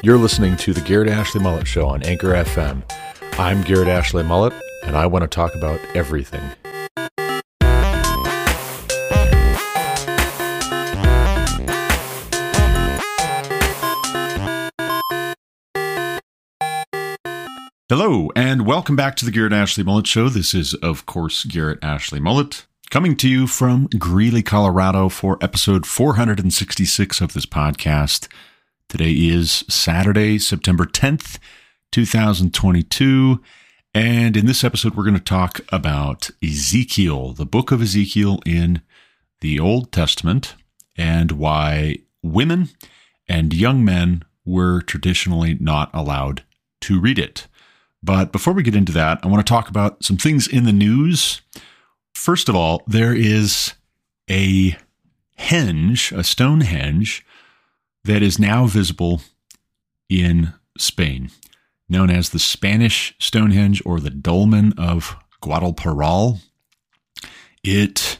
You're listening to the Garrett Ashley Mullet Show on Anchor FM. I'm Garrett Ashley Mullet, and I want to talk about everything. Hello, and welcome back to the Garrett Ashley Mullet Show. This is, of course, Garrett Ashley Mullet, coming to you from Greeley, Colorado for episode 466 of this podcast. Today is Saturday, September 10th, 2022. And in this episode, we're going to talk about Ezekiel, the book of Ezekiel in the Old Testament, and why women and young men were traditionally not allowed to read it. But before we get into that, I want to talk about some things in the news. First of all, there is a henge, a Stonehenge, that is now visible in Spain, known as the Spanish Stonehenge or the Dolmen of Guadalperal. It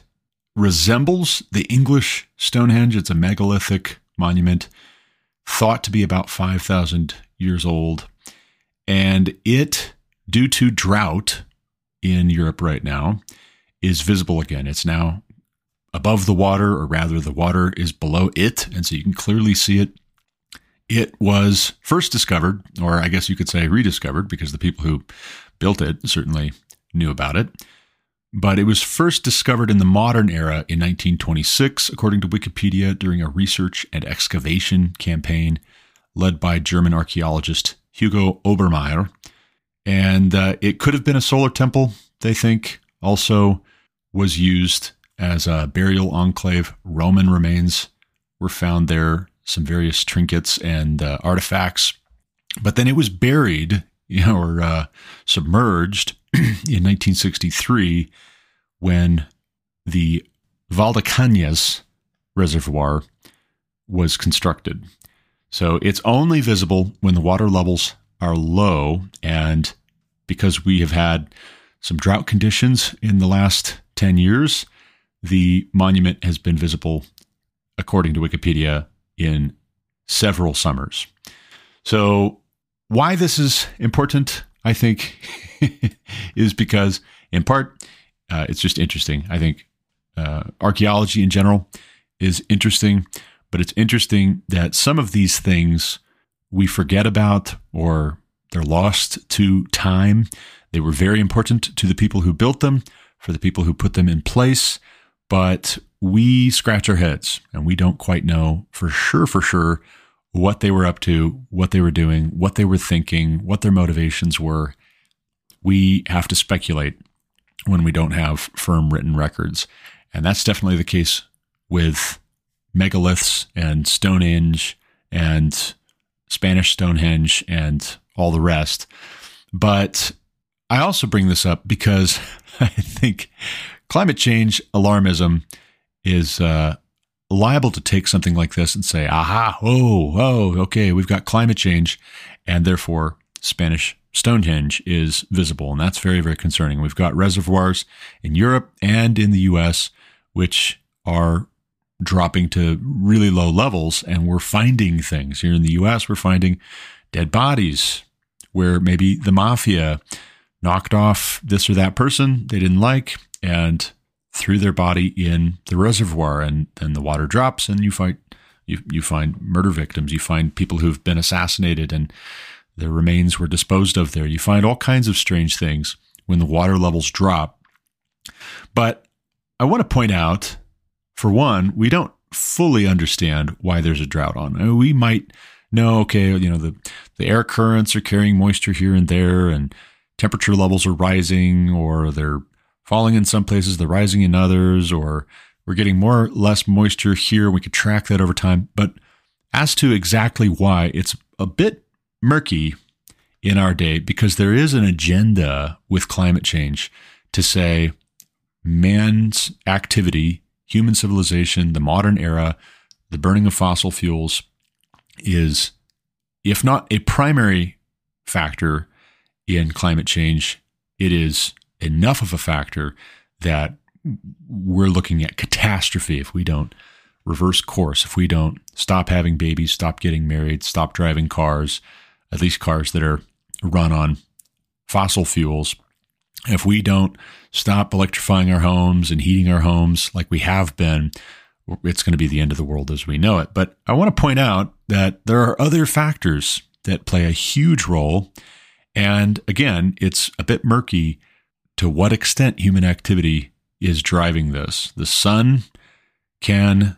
resembles the English Stonehenge. It's a megalithic monument thought to be about 5,000 years old. And it, due to drought in Europe right now, is visible again. It's now above the water, or rather, the water is below it. And so you can clearly see it. It was first discovered, or I guess you could say rediscovered, because the people who built it certainly knew about it. But it was first discovered in the modern era in 1926, according to Wikipedia, during a research and excavation campaign led by German archaeologist Hugo Obermaier. And uh, it could have been a solar temple, they think. Also was used as a burial enclave. Roman remains were found there, some various trinkets and uh, artifacts. But then it was buried, you know, or uh, submerged in 1963 when the Valdecañas reservoir was constructed. So it's only visible when the water levels are low. And because we have had some drought conditions in the last 10 years, the monument has been visible, according to Wikipedia, in several summers. So, why this is important, I think, is because, in part, uh, it's just interesting. I think uh, archaeology in general is interesting but it's interesting that some of these things we forget about or they're lost to time. They were very important to the people who built them, for the people who put them in place, but we scratch our heads and we don't quite know for sure, for sure, what they were up to, what they were doing, what they were thinking, what their motivations were. We have to speculate when we don't have firm written records. And that's definitely the case with megaliths and Stonehenge and Spanish Stonehenge and all the rest. But I also bring this up because I think climate change alarmism is uh, liable to take something like this and say, aha, oh, oh, okay, we've got climate change. And therefore, Spanish Stonehenge is visible. And that's very, very concerning. We've got reservoirs in Europe and in the US, which are dropping to really low levels and we're finding things here in the US we're finding dead bodies where maybe the mafia knocked off this or that person they didn't like and threw their body in the reservoir and then the water drops and you find you, you find murder victims. You find people who've been assassinated and their remains were disposed of there. You find all kinds of strange things when the water levels drop. But i want to point out for one, we don't fully understand why there's a drought on. we might know, okay, you know, the, the air currents are carrying moisture here and there, and temperature levels are rising, or they're falling in some places, they're rising in others, or we're getting more or less moisture here. We could track that over time. But as to exactly why, it's a bit murky in our day because there is an agenda with climate change to say man's activity human civilization, the modern era, the burning of fossil fuels is, if not a primary factor in climate change, it is enough of a factor that we're looking at catastrophe if we don't reverse course, if we don't stop having babies, stop getting married, stop driving cars, at least cars that are run on fossil fuels, if we don't stop electrifying our homes and heating our homes like we have been, it's going to be the end of the world as we know it. But I want to point out that there are other factors that play a huge role. And again, it's a bit murky to what extent human activity is driving this. The sun can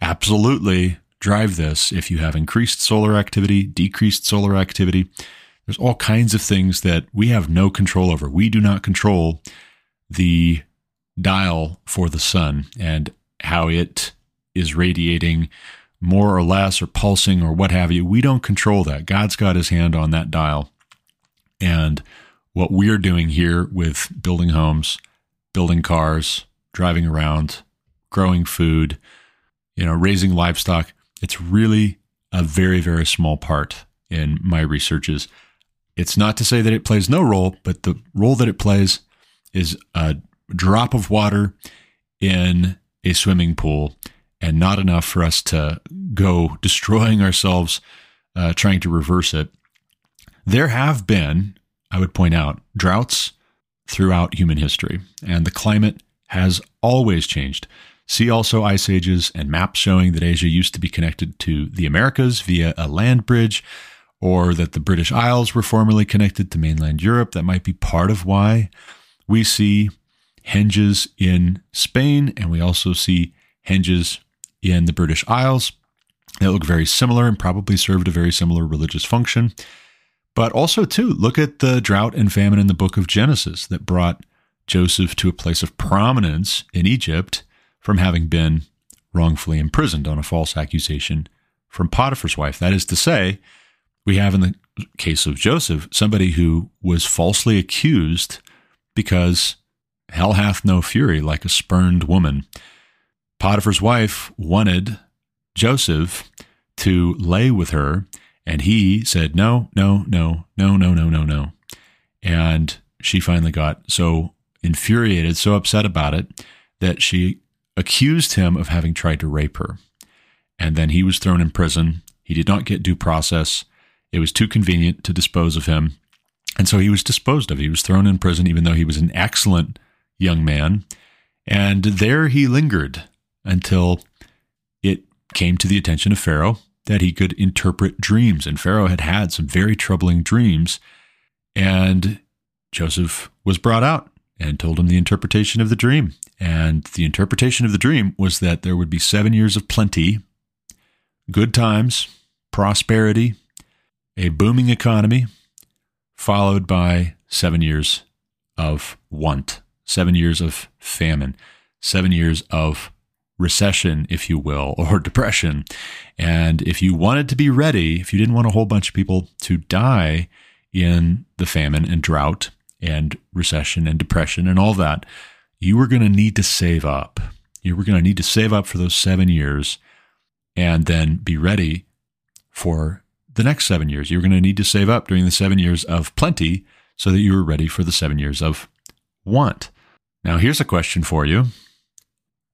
absolutely drive this if you have increased solar activity, decreased solar activity. There's all kinds of things that we have no control over. We do not control the dial for the sun and how it is radiating more or less or pulsing or what have you. We don't control that. God's got his hand on that dial. And what we're doing here with building homes, building cars, driving around, growing food, you know, raising livestock, it's really a very, very small part in my researches. It's not to say that it plays no role, but the role that it plays is a drop of water in a swimming pool and not enough for us to go destroying ourselves uh, trying to reverse it. There have been, I would point out, droughts throughout human history, and the climate has always changed. See also ice ages and maps showing that Asia used to be connected to the Americas via a land bridge, or that the British Isles were formerly connected to mainland Europe. That might be part of why we see henges in Spain, and we also see henges in the British Isles that look very similar and probably served a very similar religious function. But also, too, look at the drought and famine in the book of Genesis that brought Joseph to a place of prominence in Egypt from having been wrongfully imprisoned on a false accusation from Potiphar's wife. That is to say, we have in the case of Joseph somebody who was falsely accused because hell hath no fury like a spurned woman. Potiphar's wife wanted Joseph to lay with her, and he said, No, no, no, no, no, no, no, no. And she finally got so infuriated, so upset about it, that she accused him of having tried to rape her. And then he was thrown in prison. He did not get due process. It was too convenient to dispose of him. And so he was disposed of. He was thrown in prison, even though he was an excellent young man. And there he lingered until it came to the attention of Pharaoh that he could interpret dreams. And Pharaoh had had some very troubling dreams. And Joseph was brought out and told him the interpretation of the dream. And the interpretation of the dream was that there would be seven years of plenty, good times, prosperity, a booming economy, followed by seven years of want, seven years of famine, seven years of recession, if you will, or depression. And if you wanted to be ready, if you didn't want a whole bunch of people to die in the famine and drought and recession and depression and all that, you were going to need to save up. You were going to need to save up for those seven years and then be ready for the next seven years. You were going to need to save up during the seven years of plenty so that you were ready for the seven years of want. Now, here's a question for you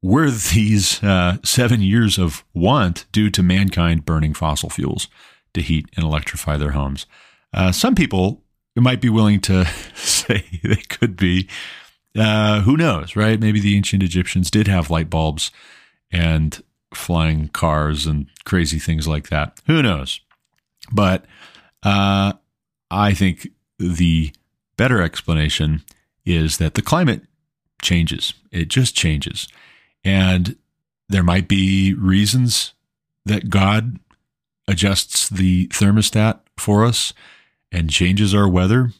were these uh, seven years of want due to mankind burning fossil fuels to heat and electrify their homes? Uh, some people might be willing to say they could be. Uh, who knows, right? Maybe the ancient Egyptians did have light bulbs and flying cars and crazy things like that. Who knows? But uh, I think the better explanation is that the climate changes. It just changes. And there might be reasons that God adjusts the thermostat for us and changes our weather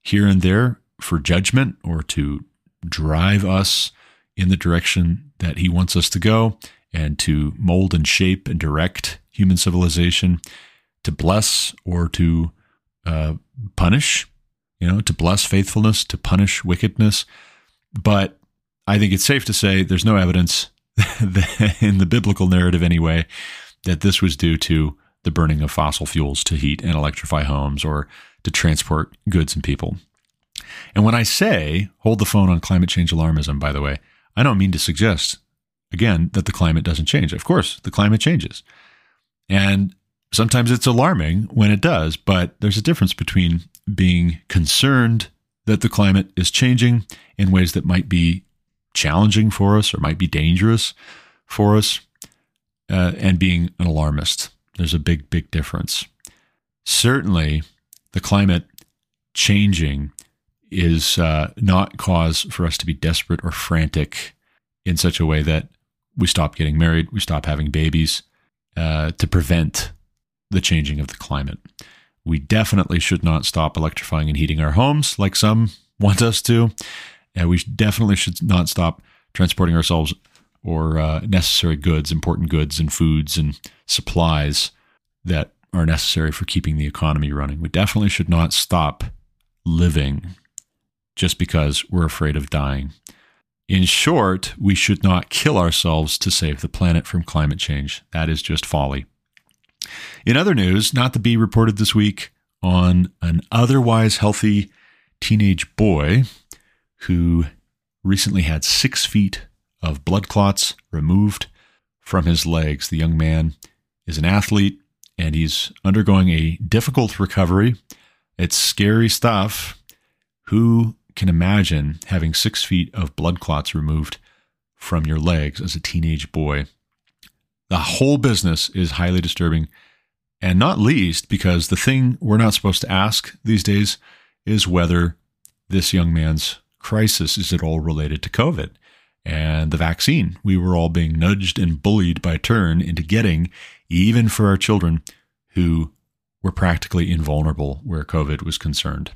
here and there for judgment or to drive us in the direction that He wants us to go and to mold and shape and direct human civilization, to bless or to uh, punish, you know, to bless faithfulness, to punish wickedness. But I think it's safe to say there's no evidence in the biblical narrative anyway that this was due to the burning of fossil fuels to heat and electrify homes or to transport goods and people. And when I say hold the phone on climate change alarmism, by the way, I don't mean to suggest again, that the climate doesn't change. Of course, the climate changes. And sometimes it's alarming when it does, but there's a difference between being concerned that the climate is changing in ways that might be challenging for us or might be dangerous for us uh, and being an alarmist. There's a big, big difference. Certainly, the climate changing is uh, not cause for us to be desperate or frantic in such a way that we stop getting married, we stop having babies uh, to prevent the changing of the climate. We definitely should not stop electrifying and heating our homes like some want us to. And we definitely should not stop transporting ourselves or uh, necessary goods, important goods and foods and supplies that are necessary for keeping the economy running. We definitely should not stop living just because we're afraid of dying. In short, we should not kill ourselves to save the planet from climate change. That is just folly. In other news, not to be reported this week on an otherwise healthy teenage boy who recently had six feet of blood clots removed from his legs. The young man is an athlete and he's undergoing a difficult recovery. It's scary stuff. Who can imagine having six feet of blood clots removed from your legs as a teenage boy? The whole business is highly disturbing, and not least because the thing we're not supposed to ask these days is whether this young man's crisis is at all related to COVID and the vaccine. We were all being nudged and bullied by turn into getting, even for our children who were practically invulnerable where COVID was concerned.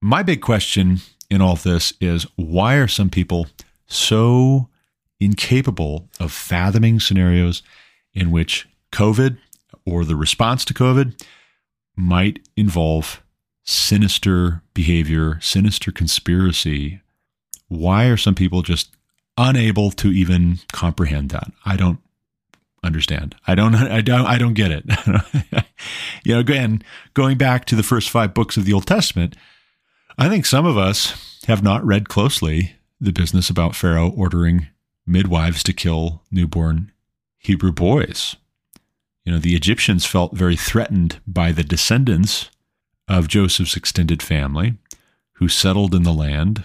My big question in all of this is why are some people so incapable of fathoming scenarios in which COVID or the response to COVID might involve sinister behavior, sinister conspiracy. Why are some people just unable to even comprehend that? I don't understand. I don't I don't I don't get it. you know, again, going back to the first 5 books of the Old Testament, I think some of us have not read closely the business about Pharaoh ordering midwives to kill newborn Hebrew boys. You know, the Egyptians felt very threatened by the descendants of Joseph's extended family who settled in the land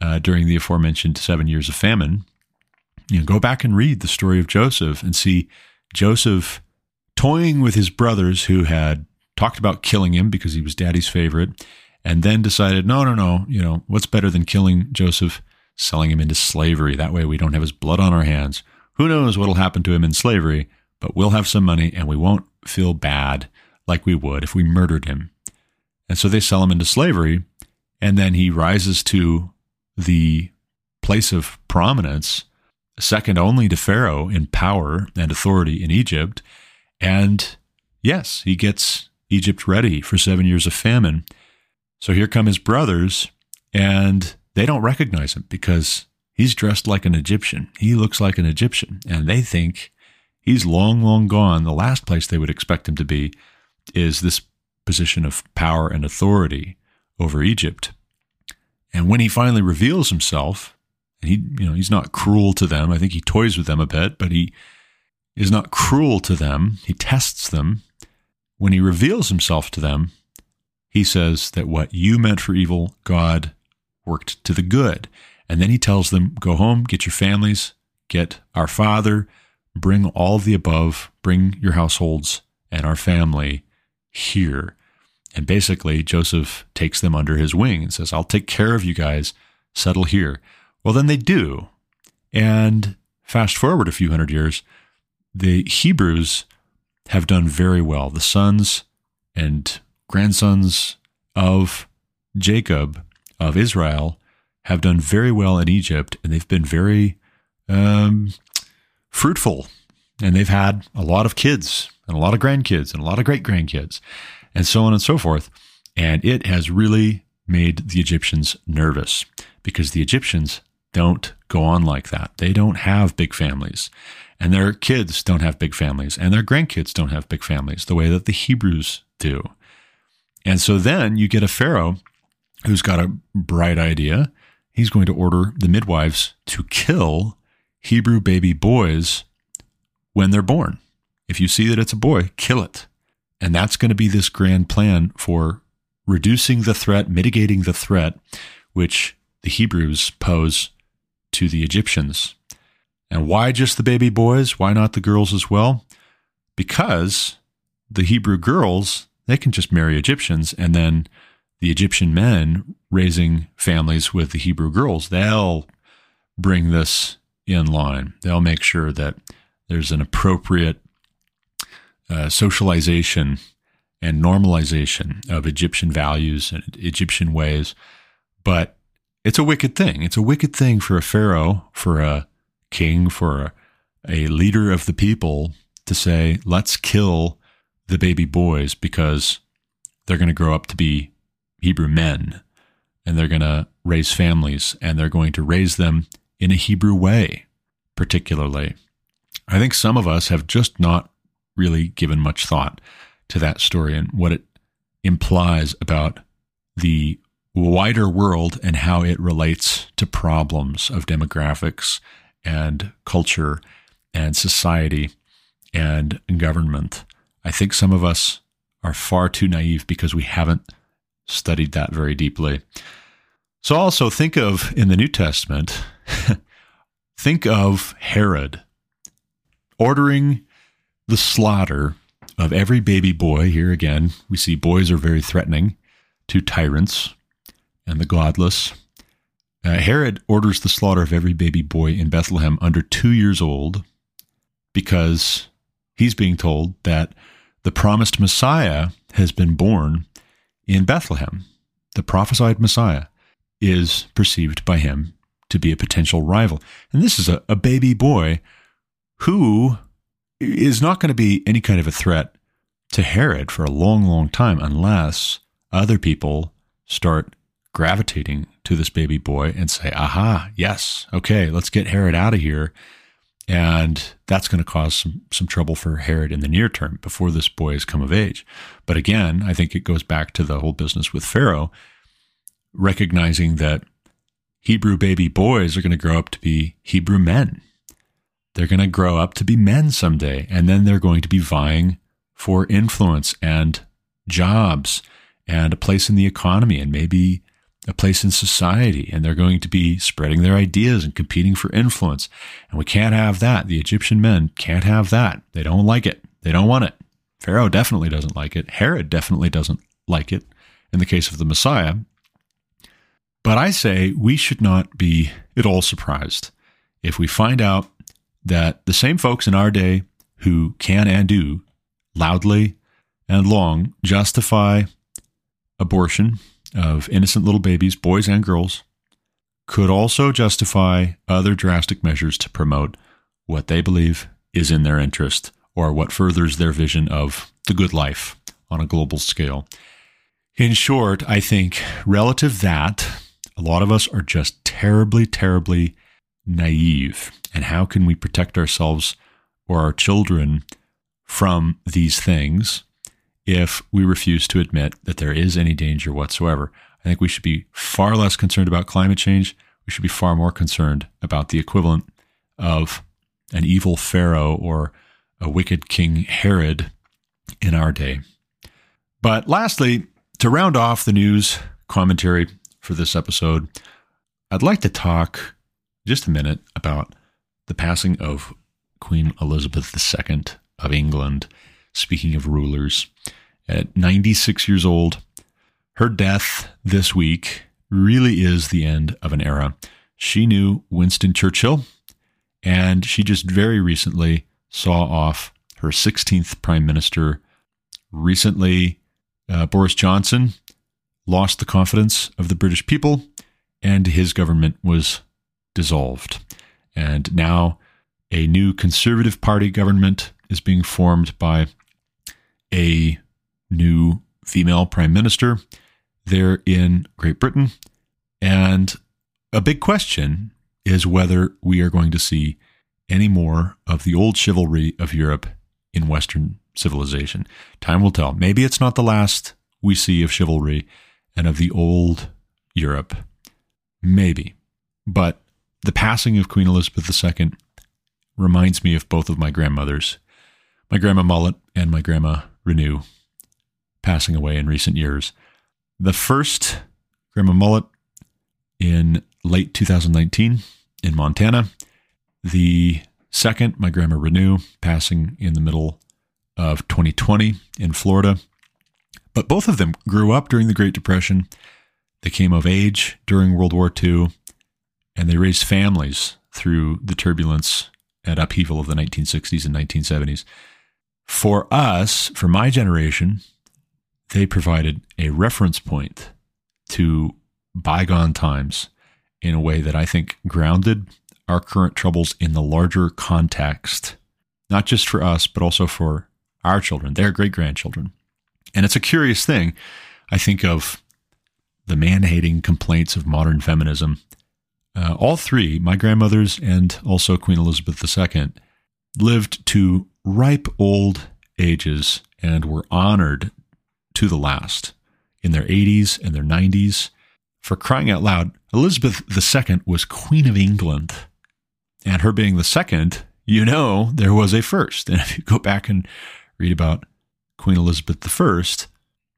uh, during the aforementioned seven years of famine. You know, go back and read the story of Joseph and see Joseph toying with his brothers who had talked about killing him because he was daddy's favorite and then decided, no, no, no, you know, what's better than killing Joseph? selling him into slavery. That way we don't have his blood on our hands. Who knows what'll happen to him in slavery, but we'll have some money and we won't feel bad like we would if we murdered him. And so they sell him into slavery, and then he rises to the place of prominence, second only to Pharaoh in power and authority in Egypt. And yes, he gets Egypt ready for seven years of famine. So here come his brothers, and they don't recognize him because he's dressed like an Egyptian. He looks like an Egyptian, and they think he's long, long gone. The last place they would expect him to be is this position of power and authority over Egypt. And when he finally reveals himself, and he, you know, he's not cruel to them. I think he toys with them a bit, but he is not cruel to them. He tests them. When he reveals himself to them, he says that what you meant for evil, God worked to the good. And then he tells them, Go home, get your families, get our father, bring all the above, bring your households and our family here. And basically, Joseph takes them under his wing and says, I'll take care of you guys, settle here. Well, then they do. And fast forward a few hundred years, the Hebrews have done very well. The sons and grandsons of Jacob of Israel have done very well in Egypt, and they've been very um, fruitful, and they've had a lot of kids and a lot of grandkids and a lot of great grandkids, and so on and so forth. And it has really made the Egyptians nervous because the Egyptians don't go on like that. They don't have big families, and their kids don't have big families, and their grandkids don't have big families the way that the Hebrews do. And so then you get a Pharaoh who's got a bright idea. He's going to order the midwives to kill Hebrew baby boys when they're born. If you see that it's a boy, kill it. And that's going to be this grand plan for reducing the threat, mitigating the threat, which the Hebrews pose to the Egyptians. And why just the baby boys? Why not the girls as well? Because the Hebrew girls, they can just marry Egyptians, and then the Egyptian men raising families with the Hebrew girls, they'll bring this in line. They'll make sure that there's an appropriate uh, socialization and normalization of Egyptian values and Egyptian ways. But it's a wicked thing. It's a wicked thing for a pharaoh, for a king, for a, a leader of the people to say, let's kill the baby boys because they're going to grow up to be Hebrew men and they're going to raise families and they're going to raise them in a Hebrew way, particularly. I think some of us have just not really given much thought to that story and what it implies about the wider world and how it relates to problems of demographics and culture and society and government. I think some of us are far too naive because we haven't studied that very deeply. So also think of in the New Testament, think of Herod ordering the slaughter of every baby boy. Here again, we see boys are very threatening to tyrants and the godless. Uh, Herod orders the slaughter of every baby boy in Bethlehem under two years old because he's being told that the promised Messiah has been born in Bethlehem. The prophesied Messiah is perceived by him to be a potential rival. And this is a, a baby boy who is not going to be any kind of a threat to Herod for a long, long time unless other people start gravitating to this baby boy and say, aha, yes, okay, let's get Herod out of here. And that's going to cause some, some trouble for Herod in the near term before this boy has come of age. But again, I think it goes back to the whole business with Pharaoh, recognizing that Hebrew baby boys are going to grow up to be Hebrew men. They're going to grow up to be men someday, and then they're going to be vying for influence and jobs and a place in the economy and maybe a place in society. And they're going to be spreading their ideas and competing for influence. And we can't have that. The Egyptian men can't have that. They don't like it. They don't want it. Pharaoh definitely doesn't like it. Herod definitely doesn't like it in the case of the Messiah. But I say we should not be at all surprised if we find out that the same folks in our day who can and do loudly and long justify abortion of innocent little babies, boys and girls, could also justify other drastic measures to promote what they believe is in their interest or what furthers their vision of the good life on a global scale. In short, I think relative that, a lot of us are just terribly, terribly naive. And how can we protect ourselves or our children from these things if we refuse to admit that there is any danger whatsoever. I think we should be far less concerned about climate change. We should be far more concerned about the equivalent of an evil Pharaoh or a wicked King Herod in our day. But lastly, to round off the news commentary for this episode, I'd like to talk just a minute about the passing of Queen Elizabeth II of England. Speaking of rulers, at 96 years old, her death this week really is the end of an era. She knew Winston Churchill, and she just very recently saw off her 16th prime minister. Recently, uh, Boris Johnson lost the confidence of the British people, and his government was dissolved. And now a new Conservative Party government is being formed by a new female prime minister there in Great Britain. And a big question is whether we are going to see any more of the old chivalry of Europe in Western civilization. Time will tell. Maybe it's not the last we see of chivalry and of the old Europe. Maybe. But the passing of Queen Elizabeth II reminds me of both of my grandmothers, my grandma Mullet and my grandma Renew, passing away in recent years. The first, Grandma Mullet, in late 2019 in Montana. The second, my grandma Renew, passing in the middle of 2020 in Florida. But both of them grew up during the Great Depression. They came of age during World War II, and they raised families through the turbulence and upheaval of the 1960s and 1970s. For us, for my generation, they provided a reference point to bygone times in a way that I think grounded our current troubles in the larger context, not just for us, but also for our children, their great grandchildren. And it's a curious thing. I think of the man hating complaints of modern feminism. Uh, all three, my grandmothers and also Queen Elizabeth II, lived to ripe old ages and were honored to the last in their 80s and their 90s. For crying out loud, Elizabeth II was Queen of England. And her being the second, you know there was a first. And if you go back and read about Queen Elizabeth I,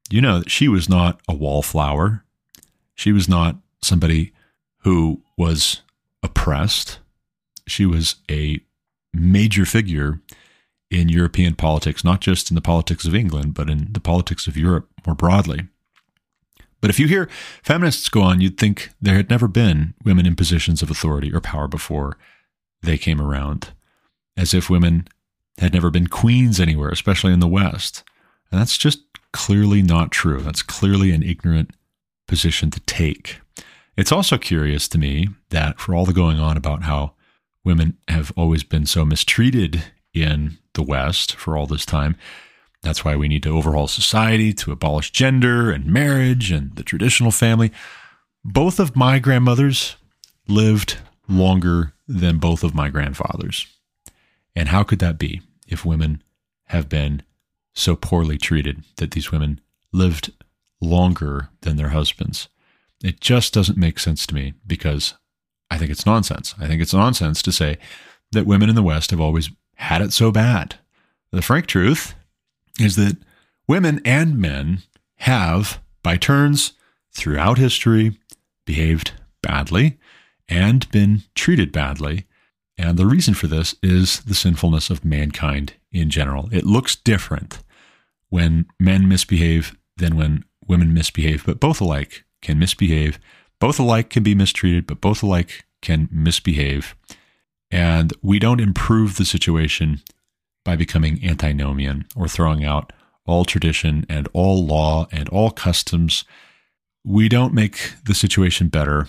you know that she was not a wallflower. She was not somebody who was oppressed. She was a major figure in European politics, not just in the politics of England, but in the politics of Europe more broadly. But if you hear feminists go on, you'd think there had never been women in positions of authority or power before they came around, as if women had never been queens anywhere, especially in the West. And that's just clearly not true. That's clearly an ignorant position to take. It's also curious to me that for all the going on about how women have always been so mistreated in the West for all this time, that's why we need to overhaul society to abolish gender and marriage and the traditional family. Both of my grandmothers lived longer than both of my grandfathers. And how could that be if women have been so poorly treated that these women lived longer than their husbands? It just doesn't make sense to me because I think it's nonsense. I think it's nonsense to say that women in the West have always had it so bad. The frank truth is that women and men have, by turns, throughout history, behaved badly and been treated badly. And the reason for this is the sinfulness of mankind in general. It looks different when men misbehave than when women misbehave, but both alike can misbehave. Both alike can be mistreated, but both alike can misbehave. And we don't improve the situation by becoming antinomian or throwing out all tradition and all law and all customs. We don't make the situation better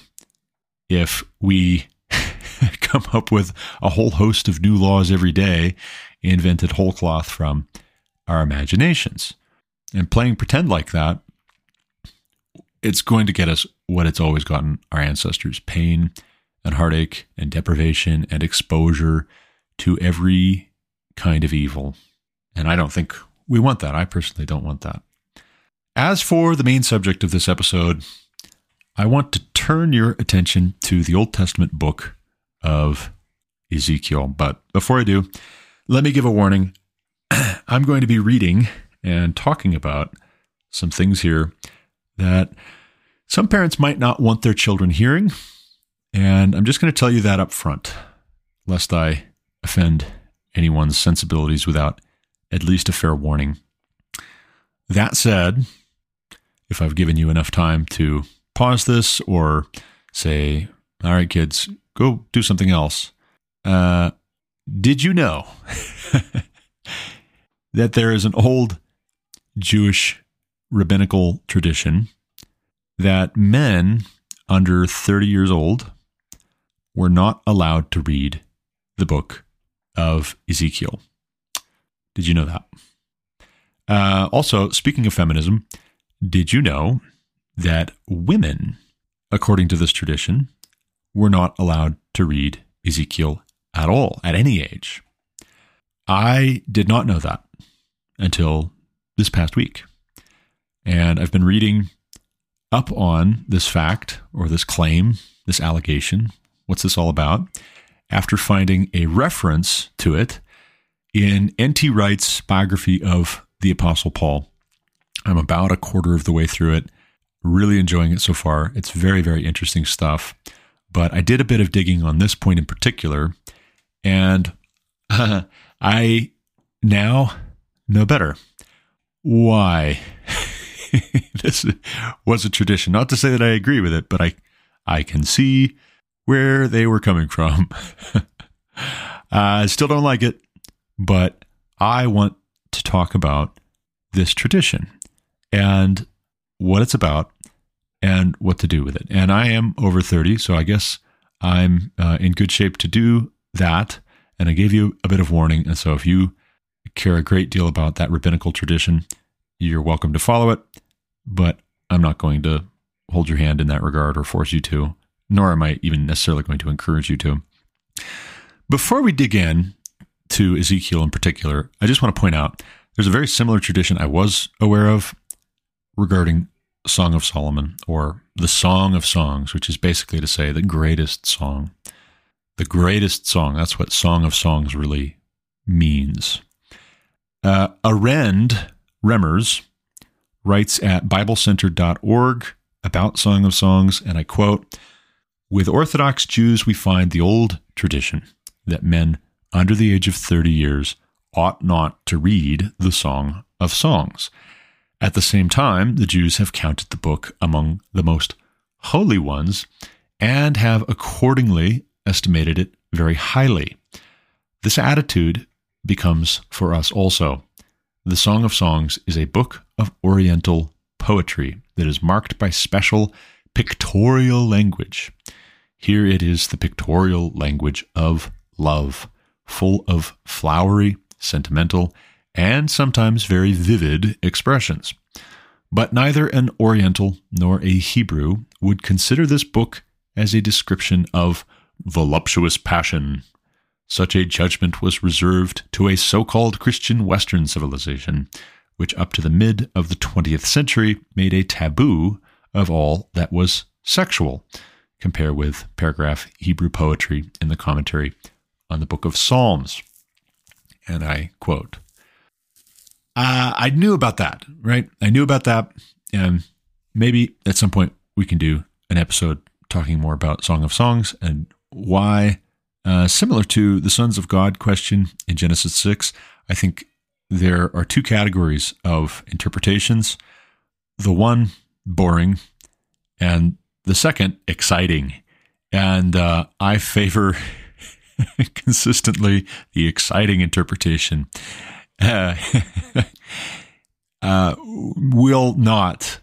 if we come up with a whole host of new laws every day invented whole cloth from our imaginations. And playing pretend like that, it's going to get us what it's always gotten our ancestors pain and heartache and deprivation and exposure to every kind of evil. And I don't think we want that. I personally don't want that. As for the main subject of this episode, I want to turn your attention to the Old Testament book of Ezekiel. But before I do, let me give a warning. I'm going to be reading and talking about some things here that some parents might not want their children hearing. And I'm just going to tell you that up front, lest I offend anyone's sensibilities without at least a fair warning. That said, if I've given you enough time to pause this or say, all right, kids, go do something else, uh, did you know that there is an old Jewish rabbinical tradition that men under 30 years old were not allowed to read the book of Ezekiel. Did you know that? Uh, also, speaking of feminism, did you know that women, according to this tradition, were not allowed to read Ezekiel at all at any age? I did not know that until this past week. And I've been reading up on this fact or this claim, this allegation. What's this all about? after finding a reference to it in N.T. Wright's biography of the Apostle Paul. I'm about a quarter of the way through it. Really enjoying it so far. It's very, very interesting stuff. But I did a bit of digging on this point in particular, and I now know better. Why? this was a tradition. Not to say that I agree with it, but I, I can see where they were coming from. I still don't like it, but I want to talk about this tradition and what it's about and what to do with it. And I am over 30, so I guess I'm uh, in good shape to do that. And I gave you a bit of warning. And so if you care a great deal about that rabbinical tradition, you're welcome to follow it. But I'm not going to hold your hand in that regard or force you to, nor am I even necessarily going to encourage you to. Before we dig in to Ezekiel in particular, I just want to point out there's a very similar tradition I was aware of regarding Song of Solomon or the Song of Songs, which is basically to say the greatest song. The greatest song. That's what Song of Songs really means. Uh, Arend Remmers writes at BibleCentre.org about Song of Songs, and I quote With Orthodox Jews, we find the old tradition that men under the age of 30 years ought not to read the Song of Songs. At the same time, the Jews have counted the book among the most holy ones and have accordingly estimated it very highly. This attitude becomes for us also. The Song of Songs is a book of Oriental poetry that is marked by special pictorial language. Here it is the pictorial language of love, full of flowery, sentimental, and sometimes very vivid expressions. But neither an Oriental nor a Hebrew would consider this book as a description of voluptuous passion. Such a judgment was reserved to a so called Christian Western civilization, which up to the mid of the 20th century made a taboo of all that was sexual. Compare with paragraph Hebrew poetry in the commentary on the book of Psalms. And I quote uh, I knew about that, right? I knew about that. And maybe at some point we can do an episode talking more about Song of Songs and why, uh, similar to the Sons of God question in Genesis 6, I think there are two categories of interpretations. The one, boring, and the second, exciting. And uh, I favor consistently the exciting interpretation. Uh, uh, will not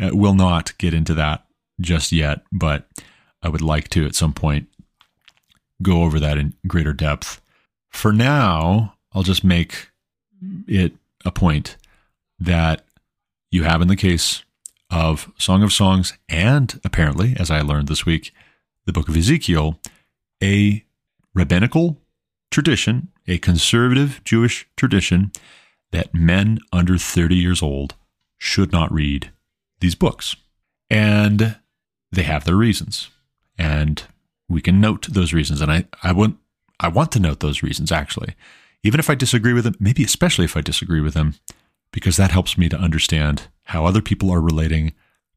uh, will not get into that just yet, but I would like to at some point go over that in greater depth. For now, I'll just make it a point that you have in the case of Song of Songs and apparently, as I learned this week, the book of Ezekiel, a rabbinical tradition, a conservative Jewish tradition, that men under 30 years old should not read these books. And they have their reasons. And we can note those reasons. And I, I want I want to note those reasons actually. Even if I disagree with them, maybe especially if I disagree with them, because that helps me to understand how other people are relating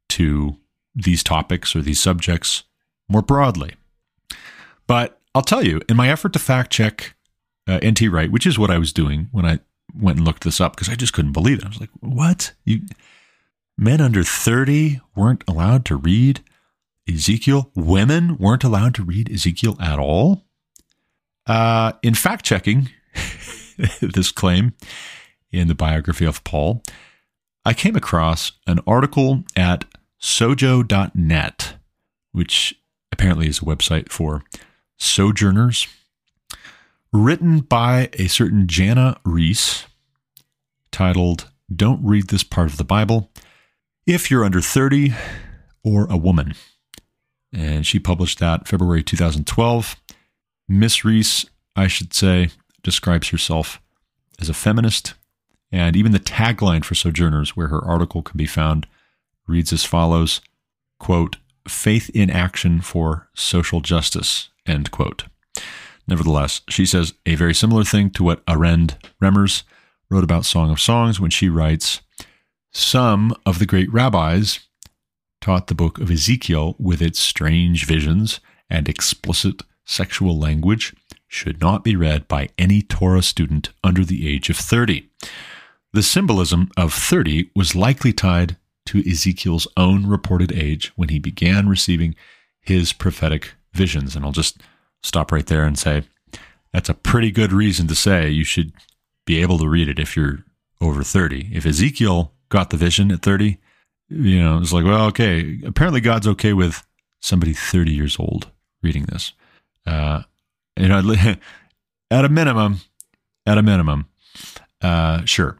to these topics or these subjects more broadly. But I'll tell you, in my effort to fact check uh, NT Wright, which is what I was doing when I went and looked this up because I just couldn't believe it. I was like, what? You men under 30 weren't allowed to read Ezekiel? Women weren't allowed to read Ezekiel at all? Uh, in fact checking this claim in the biography of Paul, I came across an article at sojo.net, which apparently is a website for sojourners, written by a certain Jana Riess, titled Don't Read This Part of the Bible if you're under 30 or a woman. And she published that February 2012. Miss Riess, I should say, describes herself as a feminist. And even the tagline for Sojourners, where her article can be found, reads as follows quote, faith in action for social justice, end quote. Nevertheless, she says a very similar thing to what Arend Remmers wrote about Song of Songs when she writes Some of the great rabbis taught the book of Ezekiel with its strange visions and explicit sexual language should not be read by any Torah student under the age of 30. The symbolism of 30 was likely tied to Ezekiel's own reported age when he began receiving his prophetic visions. And I'll just stop right there and say that's a pretty good reason to say you should be able to read it if you're over 30. If Ezekiel got the vision at 30, you know, it's like, well, okay, apparently God's okay with somebody 30 years old reading this. Uh, you know, at a minimum, at a minimum, uh, sure.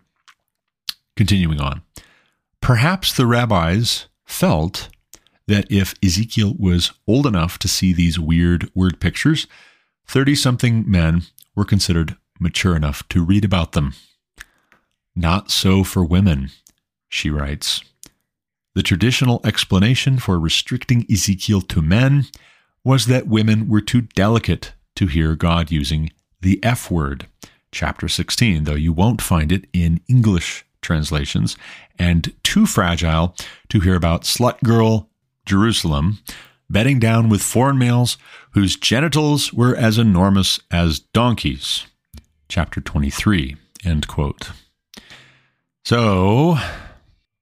Continuing on. Perhaps the rabbis felt that if Ezekiel was old enough to see these weird word pictures, 30 something men were considered mature enough to read about them. Not so for women, she writes. The traditional explanation for restricting Ezekiel to men was that women were too delicate to hear God using the F word, chapter 16, though you won't find it in English translations, and too fragile to hear about slut girl Jerusalem bedding down with foreign males whose genitals were as enormous as donkeys. Chapter 23, end quote. So,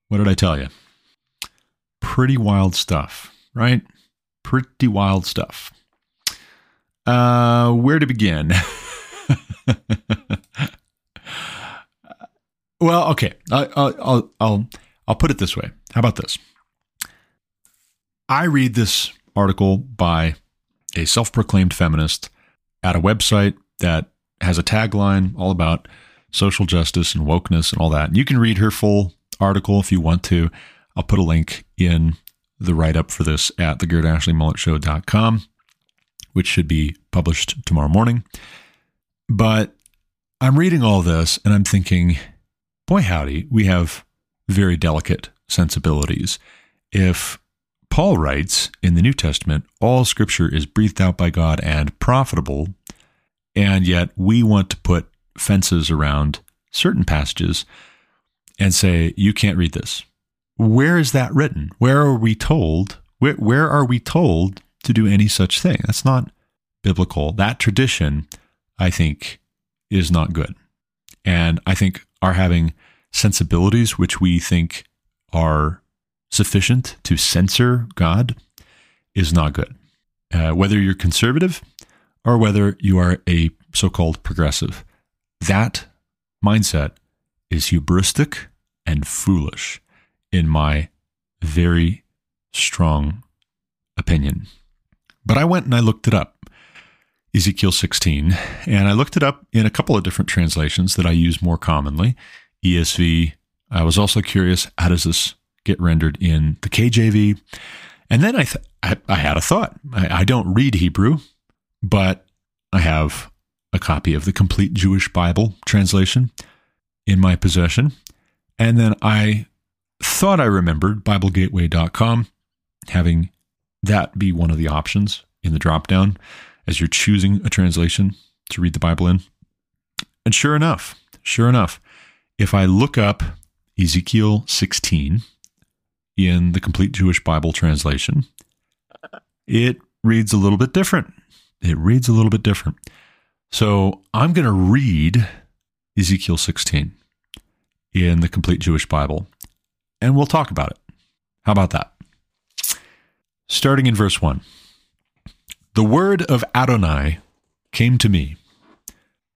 what did I tell you? Pretty wild stuff, right? Pretty wild stuff. Uh, where to begin? well, okay. I, will I'll I'll put it this way. How about this? I read this article by a self proclaimed feminist at a website that has a tagline all about social justice and wokeness and all that. And you can read her full article if you want to. I'll put a link in the write up for this at the which should be published tomorrow morning. But I'm reading all this and I'm thinking, boy, howdy, we have very delicate sensibilities. If Paul writes in the New Testament, all scripture is breathed out by God and profitable, and yet we want to put fences around certain passages and say, you can't read this. Where is that written? Where are we told? Where, where are we told to do any such thing? That's not biblical. That tradition, I think, is not good. And I think our having sensibilities which we think are sufficient to censor God is not good. Uh, whether you're conservative or whether you are a so called progressive, that mindset is hubristic and foolish, in my very strong opinion. But I went and I looked it up, Ezekiel 16, and I looked it up in a couple of different translations that I use more commonly. ESV. I was also curious how does this get rendered in the KJV. And then I, th- I, I, had a thought. I, I don't read Hebrew, but I have a copy of the complete Jewish Bible translation in my possession. And then I thought I remembered BibleGateway.com having that be one of the options in the dropdown as you're choosing a translation to read the Bible in. And sure enough, sure enough, if I look up Ezekiel 16, in the Complete Jewish Bible translation, it reads a little bit different. It reads a little bit different. So I'm going to read Ezekiel 16 in the Complete Jewish Bible, and we'll talk about it. How about that? Starting in verse 1 The word of Adonai came to me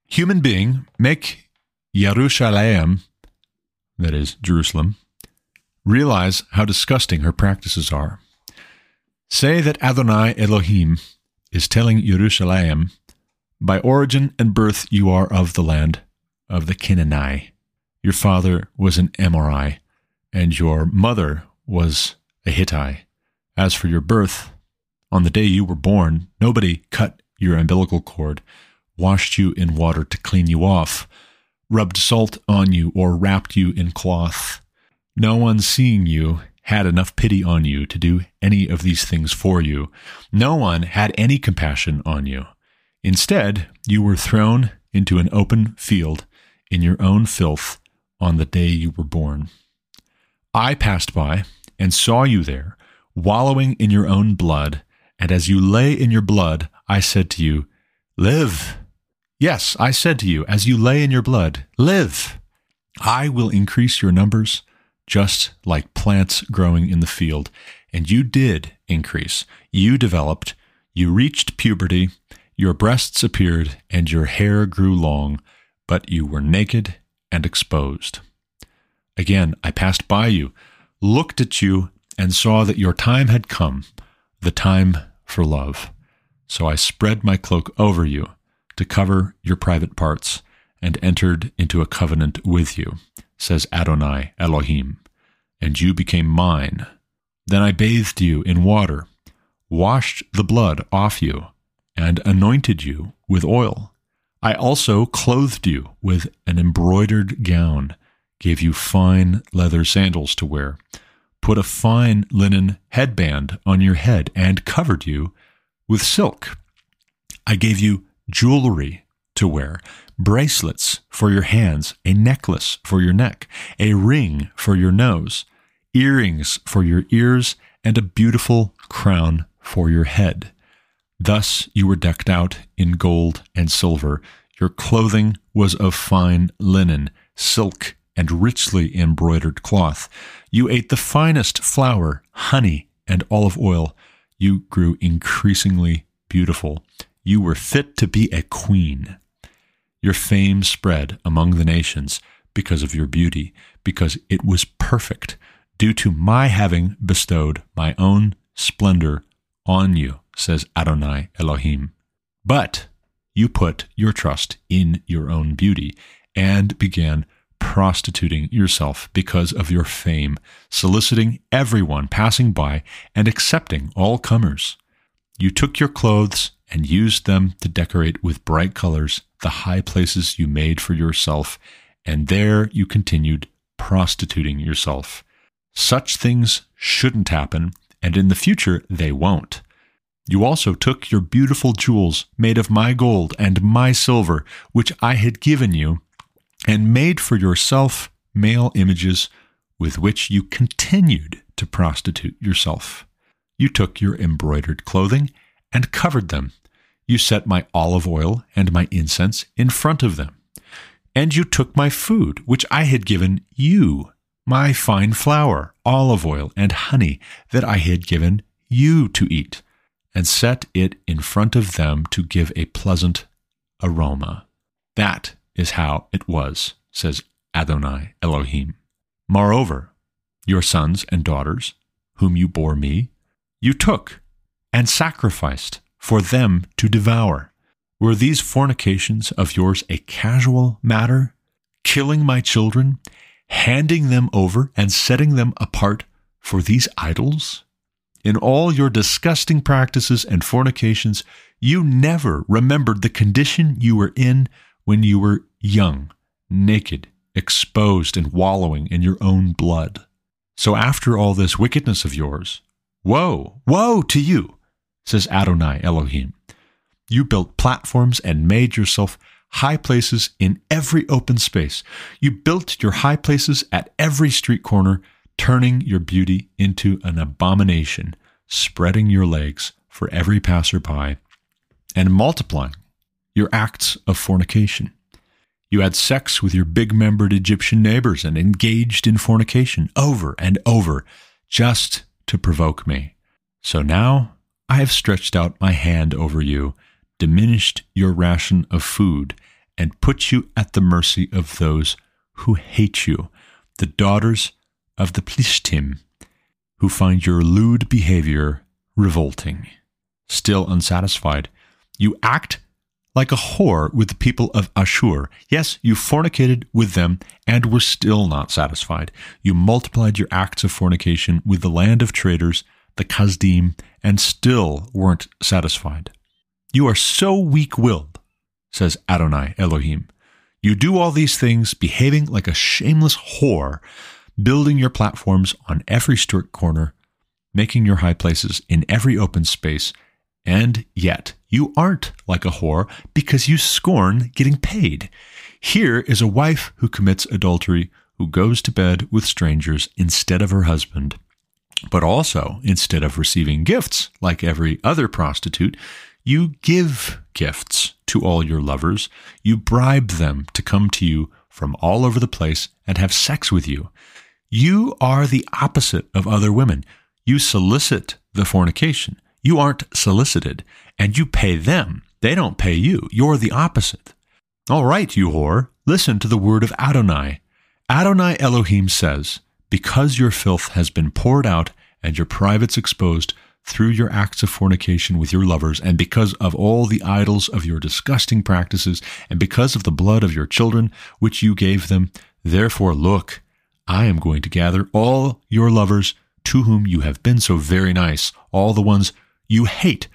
Human being, make Yerushalayim, that is, Jerusalem, realize how disgusting her practices are. Say that Adonai Elohim is telling Yerushalayim, by origin and birth you are of the land of the Canaanite. Your father was an Amorite, and your mother was a Hittite. As for your birth, on the day you were born, nobody cut your umbilical cord, washed you in water to clean you off, rubbed salt on you, or wrapped you in cloth. No one seeing you had enough pity on you to do any of these things for you. No one had any compassion on you. Instead, you were thrown into an open field in your own filth on the day you were born. I passed by and saw you there, wallowing in your own blood, and as you lay in your blood, I said to you, Live. Yes, I said to you, as you lay in your blood, Live. I will increase your numbers just like plants growing in the field. And you did increase. You developed. You reached puberty. Your breasts appeared and your hair grew long, but you were naked and exposed. Again, I passed by you, looked at you, and saw that your time had come, the time for love. So I spread my cloak over you to cover your private parts and entered into a covenant with you, says Adonai Elohim, and you became mine. Then I bathed you in water, washed the blood off you, and anointed you with oil. I also clothed you with an embroidered gown, gave you fine leather sandals to wear, put a fine linen headband on your head, and covered you with silk. I gave you jewelry to wear, bracelets for your hands, a necklace for your neck, a ring for your nose, earrings for your ears, and a beautiful crown for your head. Thus you were decked out in gold and silver. Your clothing was of fine linen, silk, and richly embroidered cloth. You ate the finest flour, honey, and olive oil. You grew increasingly beautiful. You were fit to be a queen. Your fame spread among the nations because of your beauty, because it was perfect, due to my having bestowed my own splendor on you, says Adonai Elohim. But you put your trust in your own beauty and began prostituting yourself because of your fame, soliciting everyone passing by and accepting all comers. You took your clothes and used them to decorate with bright colors the high places you made for yourself, and there you continued prostituting yourself. Such things shouldn't happen, and in the future they won't. You also took your beautiful jewels made of my gold and my silver, which I had given you, and made for yourself male images with which you continued to prostitute yourself. You took your embroidered clothing and covered them. You set my olive oil and my incense in front of them. And you took my food, which I had given you, my fine flour, olive oil, and honey that I had given you to eat, and set it in front of them to give a pleasant aroma. That is how it was, says Adonai Elohim. Moreover, your sons and daughters, whom you bore me, you took and sacrificed for them to devour. Were these fornications of yours a casual matter? Killing my children, handing them over, and setting them apart for these idols? In all your disgusting practices and fornications, you never remembered the condition you were in when you were young, naked, exposed, and wallowing in your own blood. So after all this wickedness of yours, woe, woe to you! says Adonai Elohim. You built platforms and made yourself high places in every open space. You built your high places at every street corner, turning your beauty into an abomination, spreading your legs for every passerby, and multiplying your acts of fornication. You had sex with your big membered Egyptian neighbors and engaged in fornication over and over just to provoke me. So now I have stretched out my hand over you, diminished your ration of food, and put you at the mercy of those who hate you, the daughters of the Plishtim, who find your lewd behavior revolting. Still unsatisfied, you act like a whore with the people of Ashur. Yes, you fornicated with them and were still not satisfied. You multiplied your acts of fornication with the land of traders the Kasdim, and still weren't satisfied. You are so weak willed, says Adonai Elohim. You do all these things, behaving like a shameless whore, building your platforms on every street corner, making your high places in every open space, and yet You aren't like a whore because you scorn getting paid. Here is a wife who commits adultery, who goes to bed with strangers instead of her husband. But also, instead of receiving gifts like every other prostitute, you give gifts to all your lovers. You bribe them to come to you from all over the place and have sex with you. You are the opposite of other women. You solicit the fornication. You aren't solicited, and you pay them. They don't pay you. You're the opposite. All right, you whore, listen to the word of Adonai. Adonai Elohim says, Because your filth has been poured out and your privates exposed through your acts of fornication with your lovers, and because of all the idols of your disgusting practices, and because of the blood of your children which you gave them, therefore look, I am going to gather all your lovers to whom you have been so very nice, all the ones you hate,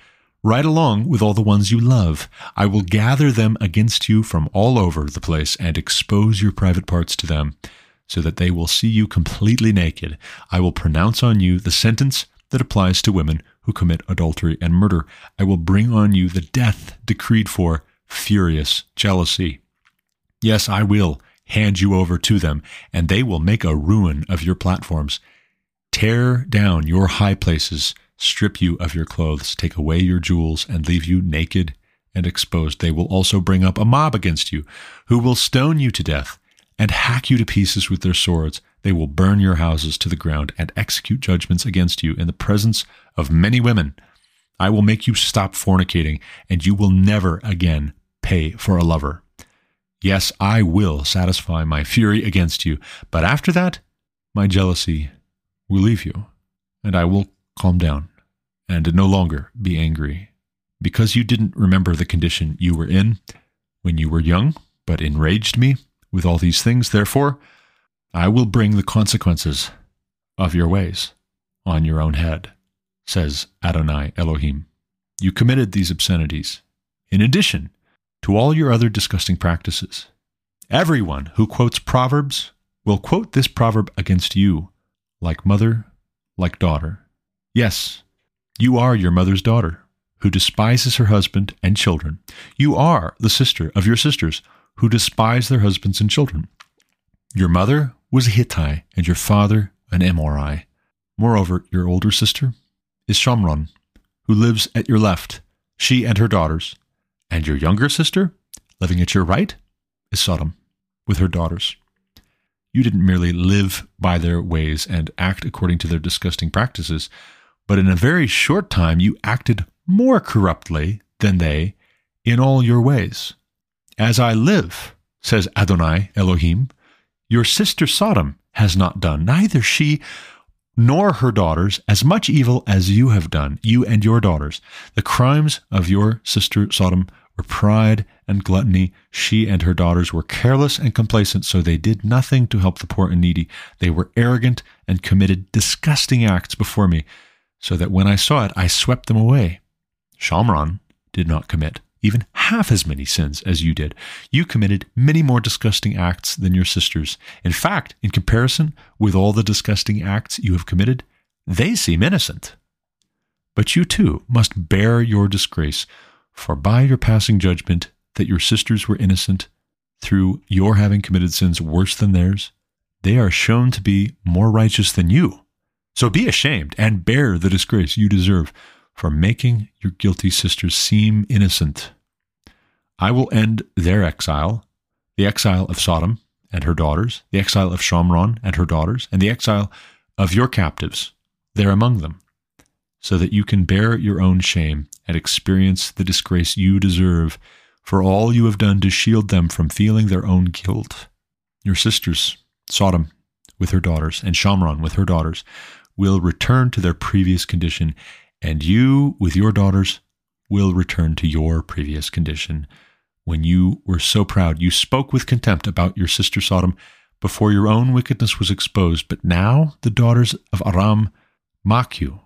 right along with all the ones you love. I will gather them against you from all over the place and expose your private parts to them, so that they will see you completely naked. I will pronounce on you the sentence that applies to women who commit adultery and murder. I will bring on you the death decreed for furious jealousy. Yes, I will hand you over to them, and they will make a ruin of your platforms tear down your high places, strip you of your clothes, take away your jewels, and leave you naked and exposed. They will also bring up a mob against you, who will stone you to death and hack you to pieces with their swords. They will burn your houses to the ground and execute judgments against you in the presence of many women. I will make you stop fornicating, and you will never again pay for a lover. Yes, I will satisfy my fury against you, but after that, my jealousy will leave you, and I will calm down and no longer be angry. Because you didn't remember the condition you were in when you were young, but enraged me with all these things, therefore, I will bring the consequences of your ways on your own head, says Adonai Elohim. You committed these obscenities, in addition to all your other disgusting practices. Everyone who quotes Proverbs will quote this proverb against you like mother, like daughter. Yes, you are your mother's daughter, who despises her husband and children. You are the sister of your sisters, who despise their husbands and children. Your mother was a Hittite, and your father an Amorite. Moreover, your older sister is Shomron, who lives at your left, she and her daughters. And your younger sister, living at your right, is Sodom, with her daughters. You didn't merely live by their ways and act according to their disgusting practices, but in a very short time you acted more corruptly than they in all your ways. As I live, says Adonai Elohim, your sister Sodom has not done, neither she nor her daughters, as much evil as you have done, you and your daughters. The crimes of your sister Sodom were pride and gluttony. She and her daughters were careless and complacent, so they did nothing to help the poor and needy. They were arrogant and committed disgusting acts before me, so that when I saw it, I swept them away. Shomron did not commit even half as many sins as you did. You committed many more disgusting acts than your sisters. In fact, in comparison with all the disgusting acts you have committed, they seem innocent. But you too must bear your disgrace for by your passing judgment that your sisters were innocent through your having committed sins worse than theirs, they are shown to be more righteous than you. So be ashamed and bear the disgrace you deserve for making your guilty sisters seem innocent. I will end their exile, the exile of Sodom and her daughters, the exile of Shomron and her daughters, and the exile of your captives there among them, so that you can bear your own shame and experience the disgrace you deserve for all you have done to shield them from feeling their own guilt. Your sisters, Sodom with her daughters, and Shomron with her daughters, will return to their previous condition, and you with your daughters will return to your previous condition. When you were so proud, you spoke with contempt about your sister Sodom before your own wickedness was exposed, but now the daughters of Aram mock you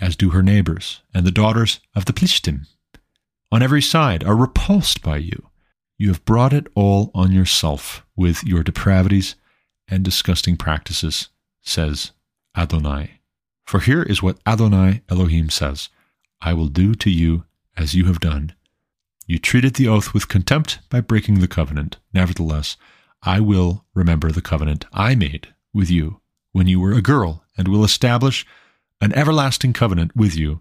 as do her neighbors, and the daughters of the Plishtim. On every side are repulsed by you. You have brought it all on yourself with your depravities and disgusting practices, says Adonai. For here is what Adonai Elohim says I will do to you as you have done. You treated the oath with contempt by breaking the covenant. Nevertheless, I will remember the covenant I made with you when you were a girl, and will establish an everlasting covenant with you.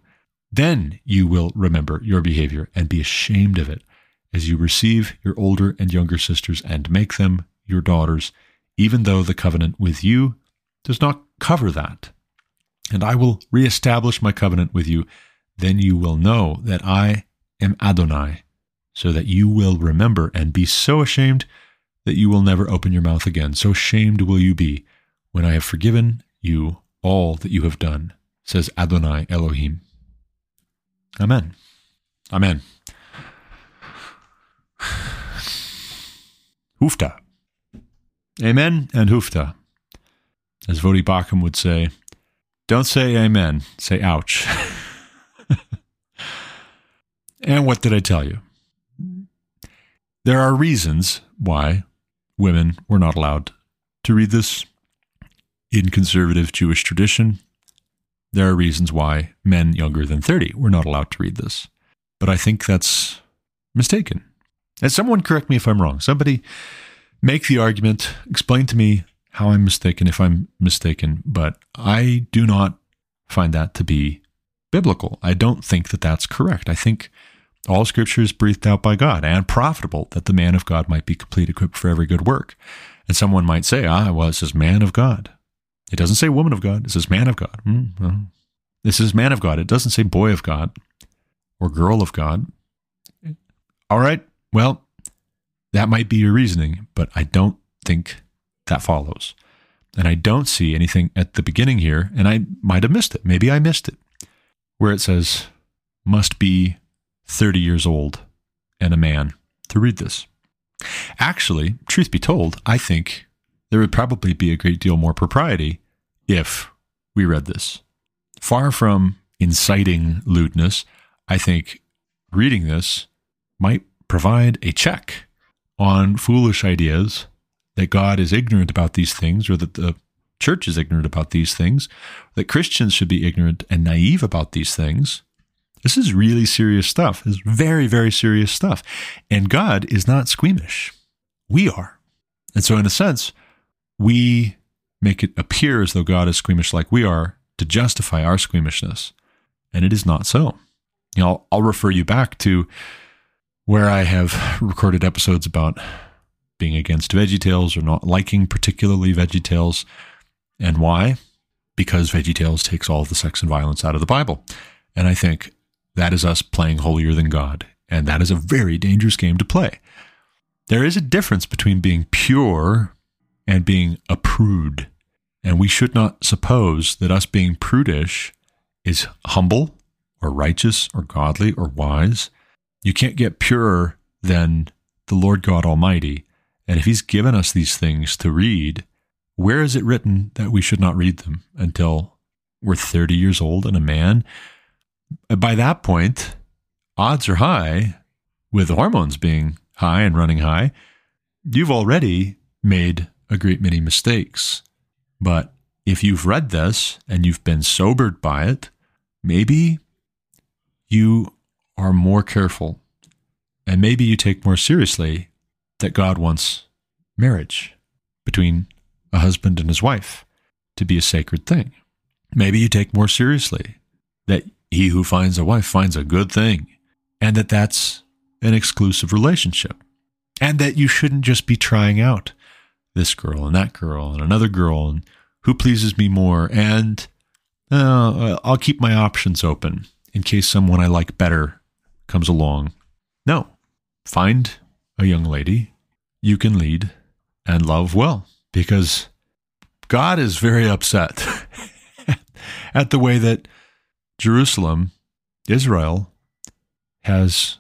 Then you will remember your behavior and be ashamed of it as you receive your older and younger sisters and make them your daughters, even though the covenant with you does not cover that. And I will reestablish my covenant with you. Then you will know that I am Adonai, so that you will remember and be so ashamed that you will never open your mouth again. So shamed will you be when I have forgiven you all that you have done, says Adonai Elohim. Amen. Amen. Hufta. Amen and hufta. As Voddie Baucham would say, don't say amen, say ouch. and what did I tell you? There are reasons why women were not allowed to read this in conservative Jewish tradition. There are reasons why men younger than 30 were not allowed to read this. But I think that's mistaken. And someone correct me if I'm wrong. Somebody make the argument, explain to me how I'm mistaken if I'm mistaken, but I do not find that to be biblical. I don't think that that's correct. I think all scripture is breathed out by God and profitable that the man of God might be complete, equipped for every good work. And someone might say, ah, well, it says man of God. It doesn't say woman of God. It says man of God. Mm, well, this is man of God. It doesn't say boy of God or girl of God. All right. Well, that might be your reasoning, but I don't think that follows. And I don't see anything at the beginning here, and I might have missed it. Maybe I missed it, where it says, must be 30 years old and a man to read this. Actually, truth be told, I think there would probably be a great deal more propriety if we read this. Far from inciting lewdness, I think reading this might provide a check on foolish ideas that God is ignorant about these things or that the church is ignorant about these things, that Christians should be ignorant and naive about these things. This is really serious stuff. It's very, very serious stuff. And God is not squeamish. We are. And so, in a sense, we make it appear as though God is squeamish like we are to justify our squeamishness. And it is not so. You know, I'll, I'll refer you back to where I have recorded episodes about being against VeggieTales or not liking particularly VeggieTales. And why? Because VeggieTales takes all the sex and violence out of the Bible. And I think that is us playing holier than God. And that is a very dangerous game to play. There is a difference between being pure and being a prude. And we should not suppose that us being prudish is humble or righteous or godly or wise. You can't get purer than the Lord God Almighty. And if He's given us these things to read, where is it written that we should not read them until we're 30 years old and a man? By that point, odds are high, with hormones being high and running high, you've already made a great many mistakes. But if you've read this and you've been sobered by it, maybe you are more careful. And maybe you take more seriously that God wants marriage between a husband and his wife to be a sacred thing. Maybe you take more seriously that he who finds a wife finds a good thing and that that's an exclusive relationship and that you shouldn't just be trying out this girl and that girl and another girl and who pleases me more and uh, I'll keep my options open in case someone I like better comes along. No, find a young lady you can lead and love well because God is very upset at the way that Jerusalem, Israel, has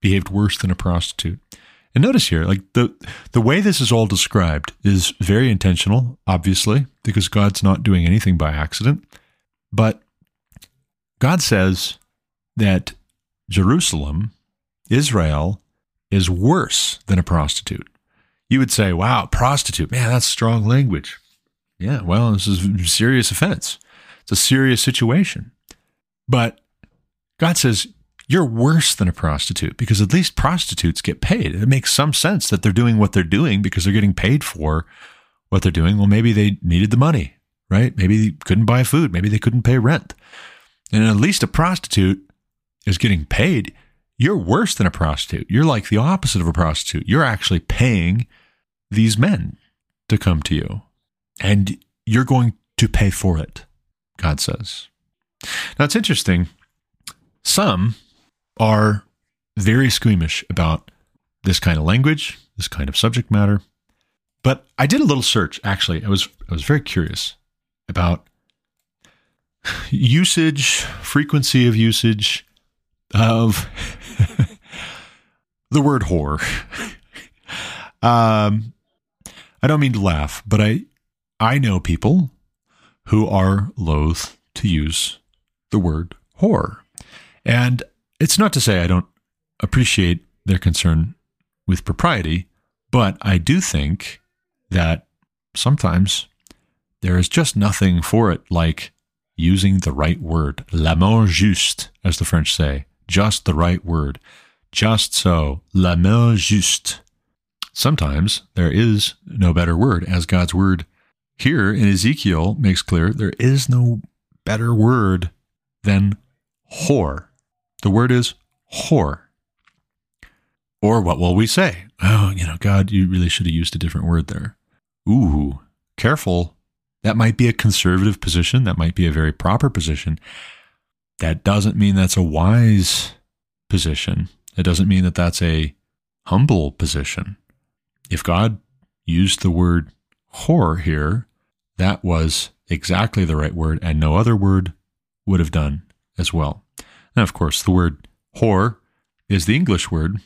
behaved worse than a prostitute. And notice here, like the the way this is all described is very intentional, obviously, because God's not doing anything by accident. But God says that Jerusalem, Israel, is worse than a prostitute. You would say, wow, prostitute, man, that's strong language. Yeah, well, this is a serious offense. It's a serious situation. But God says, you're worse than a prostitute because at least prostitutes get paid. It makes some sense that they're doing what they're doing because they're getting paid for what they're doing. Well, maybe they needed the money, right? Maybe they couldn't buy food. Maybe they couldn't pay rent. And at least a prostitute is getting paid. You're worse than a prostitute. You're like the opposite of a prostitute. You're actually paying these men to come to you. And you're going to pay for it, God says. Now it's interesting. Some are very squeamish about this kind of language, this kind of subject matter. But I did a little search actually. I was I was very curious about usage, frequency of usage of the word whore. um, I don't mean to laugh, but I I know people who are loath to use the word whore. And it's not to say I don't appreciate their concern with propriety, but I do think that sometimes there is just nothing for it like using the right word, la mot juste, as the French say, just the right word. Just so, la mot juste. Sometimes there is no better word, as God's word here in Ezekiel makes clear there is no better word than whore. The word is whore. Or what will we say? Oh, you know, God, you really should have used a different word there. Ooh, careful. That might be a conservative position. That might be a very proper position. That doesn't mean that's a wise position. It doesn't mean that that's a humble position. If God used the word whore here, that was exactly the right word, and no other word would have done as well. Now, of course, the word whore is the English word,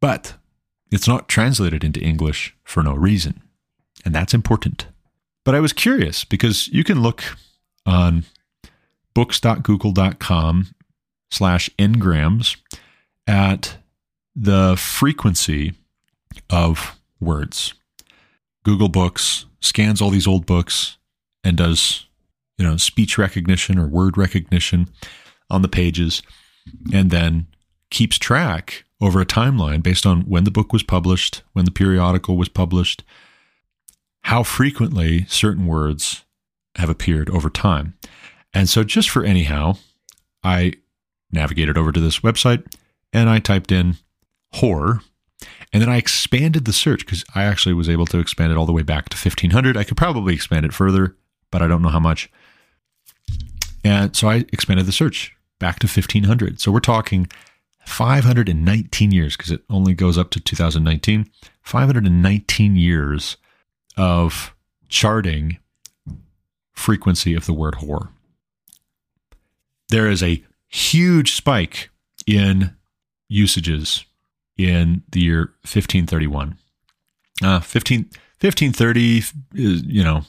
but it's not translated into English for no reason. And that's important. But I was curious because you can look on books.google.com slash ngrams at the frequency of words. Google Books scans all these old books and does, you know, speech recognition or word recognition on the pages and then keeps track over a timeline based on when the book was published, when the periodical was published, how frequently certain words have appeared over time. And so, just for anyhow, I navigated over to this website and I typed in horror. And then I expanded the search because I actually was able to expand it all the way back to 1500. I could probably expand it further, but I don't know how much. And so I expanded the search back to 1500. So we're talking 519 years because it only goes up to 2019. 519 years of charting frequency of the word whore. There is a huge spike in usages in the year 1531. Uh, 15, 1530 is, you know,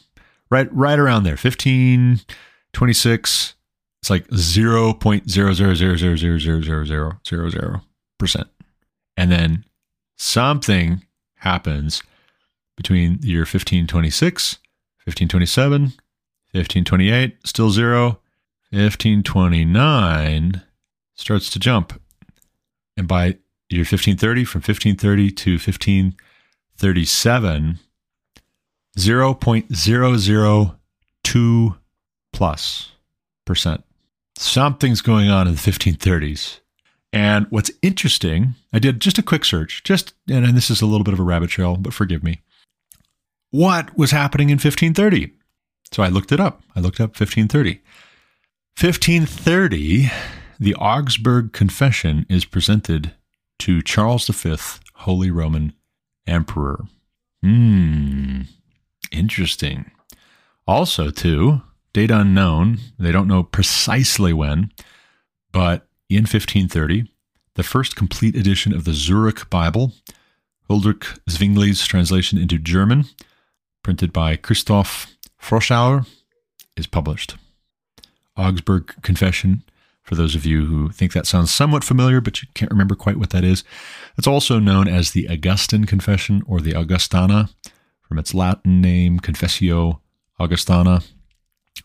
right, right around there. 1526, it's like 0.000000000%. And then something happens between the year 1526, 1527, 1528, still zero. 1529 starts to jump. And by year 1530, from 1530 to 1537, 0.002 plus percent. Something's going on in the 1530s. And what's interesting, I did just a quick search, just, and this is a little bit of a rabbit trail, but forgive me what was happening in 1530. So I looked it up. I looked up 1530. 1530, the Augsburg Confession is presented to Charles V, Holy Roman Emperor. Hmm, interesting. Also, too, date unknown, they don't know precisely when, but in 1530, the first complete edition of the Zurich Bible, Huldrych Zwingli's translation into German, printed by Christoph Froschauer, is published. Augsburg Confession, for those of you who think that sounds somewhat familiar, but you can't remember quite what that is. It's also known as the Augustan Confession or the Augustana, from its Latin name, Confessio Augustana.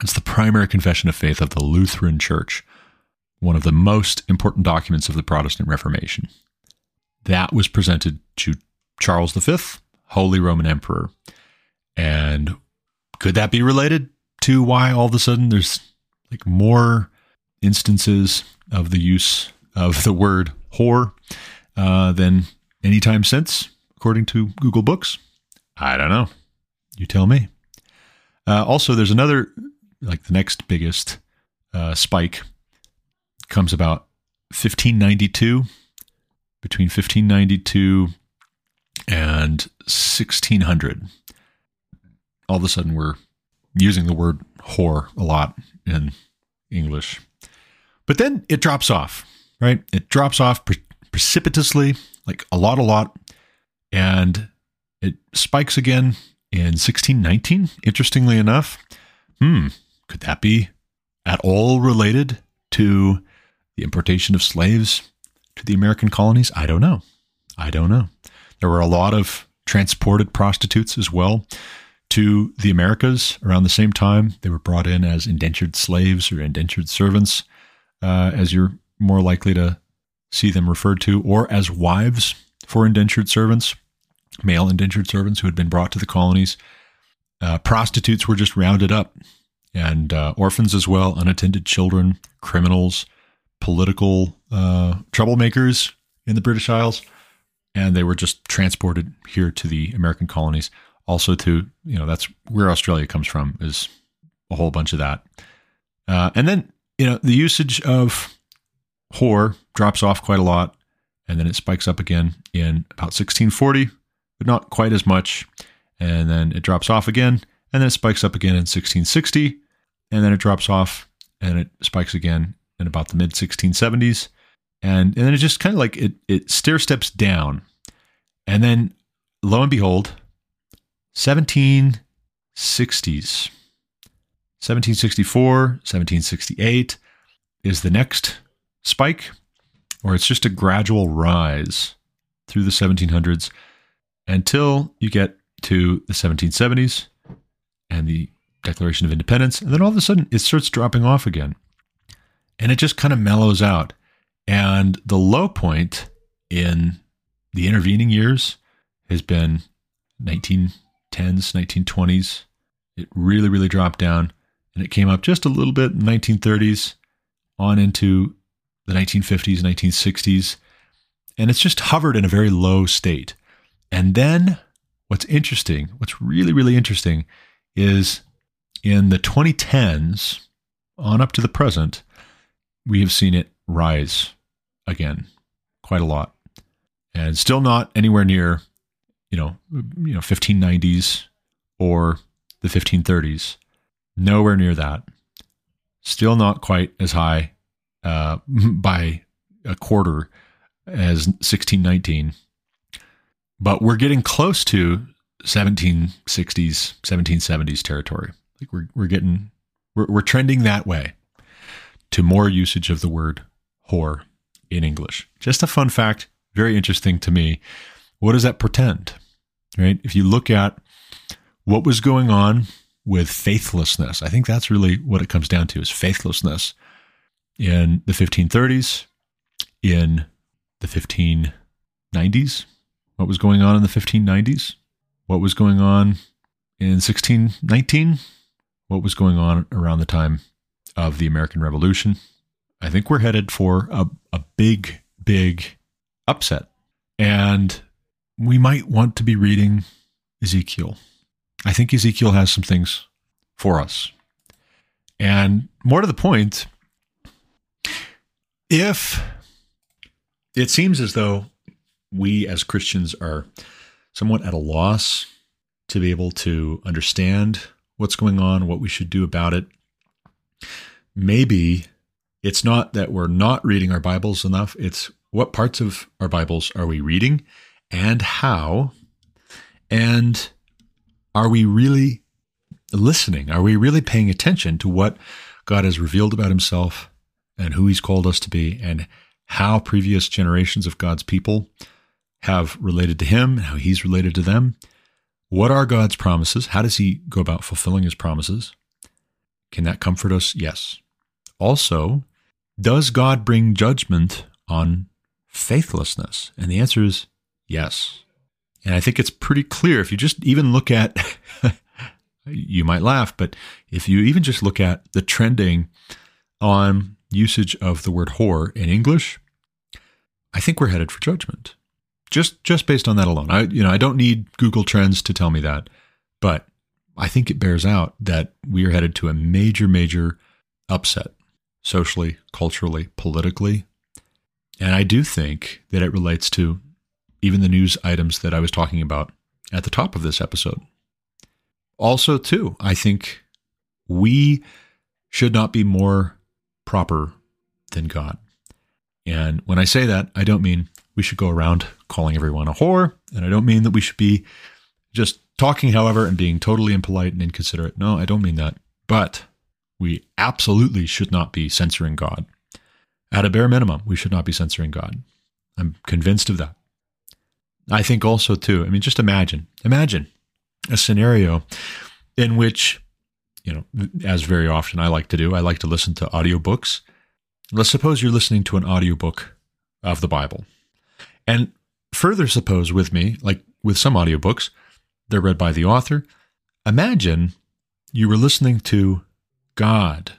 It's the primary confession of faith of the Lutheran Church. one of the most important documents of the Protestant Reformation. That was presented to Charles V, Holy Roman Emperor. And could that be related to why all of a sudden there's like more instances of the use of the word whore uh, than any time since, according to Google Books? I don't know. You tell me. Uh, also, there's another, like the next biggest uh, spike comes about 1592, between 1592 and 1600. All of a sudden, we're using the word whore a lot in English. But then it drops off, right? It drops off pre- precipitously, like a lot, a lot. And it spikes again in 1619. Interestingly enough, hmm, could that be at all related to the importation of slaves to the American colonies? I don't know. I don't know. There were a lot of transported prostitutes as well to the Americas around the same time. They were brought in as indentured slaves or indentured servants, uh, as you're more likely to see them referred to, or as wives for indentured servants, male indentured servants who had been brought to the colonies. Uh, prostitutes were just rounded up, and uh, orphans as well, unattended children, criminals, political uh, troublemakers in the British Isles, and they were just transported here to the American colonies also to you know that's where Australia comes from is a whole bunch of that, uh, and then you know the usage of whore drops off quite a lot, and then it spikes up again in about 1640, but not quite as much, and then it drops off again, and then it spikes up again in 1660, and then it drops off and it spikes again in about the mid 1670s, and and then it just kind of like it it stair steps down, and then lo and behold 1760s. 1764, 1768 is the next spike, or it's just a gradual rise through the 1700s until you get to the 1770s and the Declaration of Independence. And then all of a sudden it starts dropping off again. And it just kind of mellows out. And the low point in the intervening years has been 19. 10s, 1920s. It really, really dropped down and it came up just a little bit in 1930s on into the 1950s, 1960s. And it's just hovered in a very low state. And then what's interesting, what's really, really interesting is in the 2010s on up to the present, we have seen it rise again quite a lot. And still not anywhere near you know, you know, 1590s or the 1530s. Nowhere near that. Still not quite as high uh, by a quarter as 1619. But we're getting close to 1760s, 1770s territory. Like we're we're getting we're we're trending that way to more usage of the word whore in English. Just a fun fact, very interesting to me what does that portend? Right? If you look at what was going on with faithlessness, I think that's really what it comes down to is faithlessness in the 1530s, in the 1590s, what was going on in the 1590s, what was going on in 1619, what was going on around the time of the American Revolution. I think we're headed for a, a big, big upset. And we might want to be reading Ezekiel. I think Ezekiel has some things for us. And more to the point, if it seems as though we as Christians are somewhat at a loss to be able to understand what's going on, what we should do about it, maybe it's not that we're not reading our Bibles enough, it's what parts of our Bibles are we reading and how? And are we really listening? Are we really paying attention to what God has revealed about himself and who he's called us to be and how previous generations of God's people have related to him, how he's related to them? What are God's promises? How does he go about fulfilling his promises? Can that comfort us? Yes. Also, does God bring judgment on faithlessness? And the answer is yes. And I think it's pretty clear if you just even look at, you might laugh, but if you even just look at the trending on usage of the word whore in English, I think we're headed for judgment. Just just based on that alone. I you know, I don't need Google Trends to tell me that, but I think it bears out that we are headed to a major major upset socially, culturally, politically. And I do think that it relates to even the news items that I was talking about at the top of this episode. Also, too, I think we should not be more proper than God. And when I say that, I don't mean we should go around calling everyone a whore. And I don't mean that we should be just talking, however, and being totally impolite and inconsiderate. No, I don't mean that. But we absolutely should not be censoring God. At a bare minimum, we should not be censoring God. I'm convinced of that. I think also, too, I mean, just imagine, imagine a scenario in which, you know, as very often I like to do, I like to listen to audiobooks. Let's suppose you're listening to an audiobook of the Bible. And further suppose with me, like with some audiobooks, they're read by the author. Imagine you were listening to God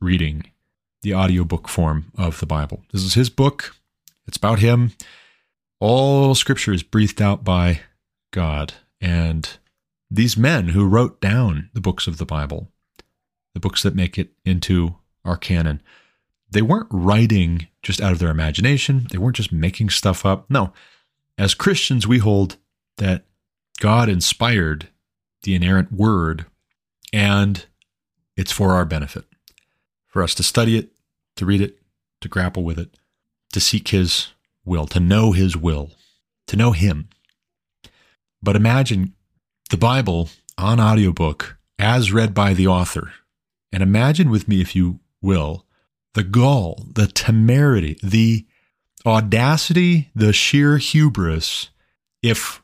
reading the audiobook form of the Bible. This is his book. It's about him. All scripture is breathed out by God. And these men who wrote down the books of the Bible, the books that make it into our canon, they weren't writing just out of their imagination. They weren't just making stuff up. No. As Christians, we hold that God inspired the inerrant word and it's for our benefit, for us to study it, to read it, to grapple with it, to seek His will, to know His will, to know Him. But imagine the Bible on audiobook as read by the author. And imagine with me, if you will, the gall, the temerity, the audacity, the sheer hubris if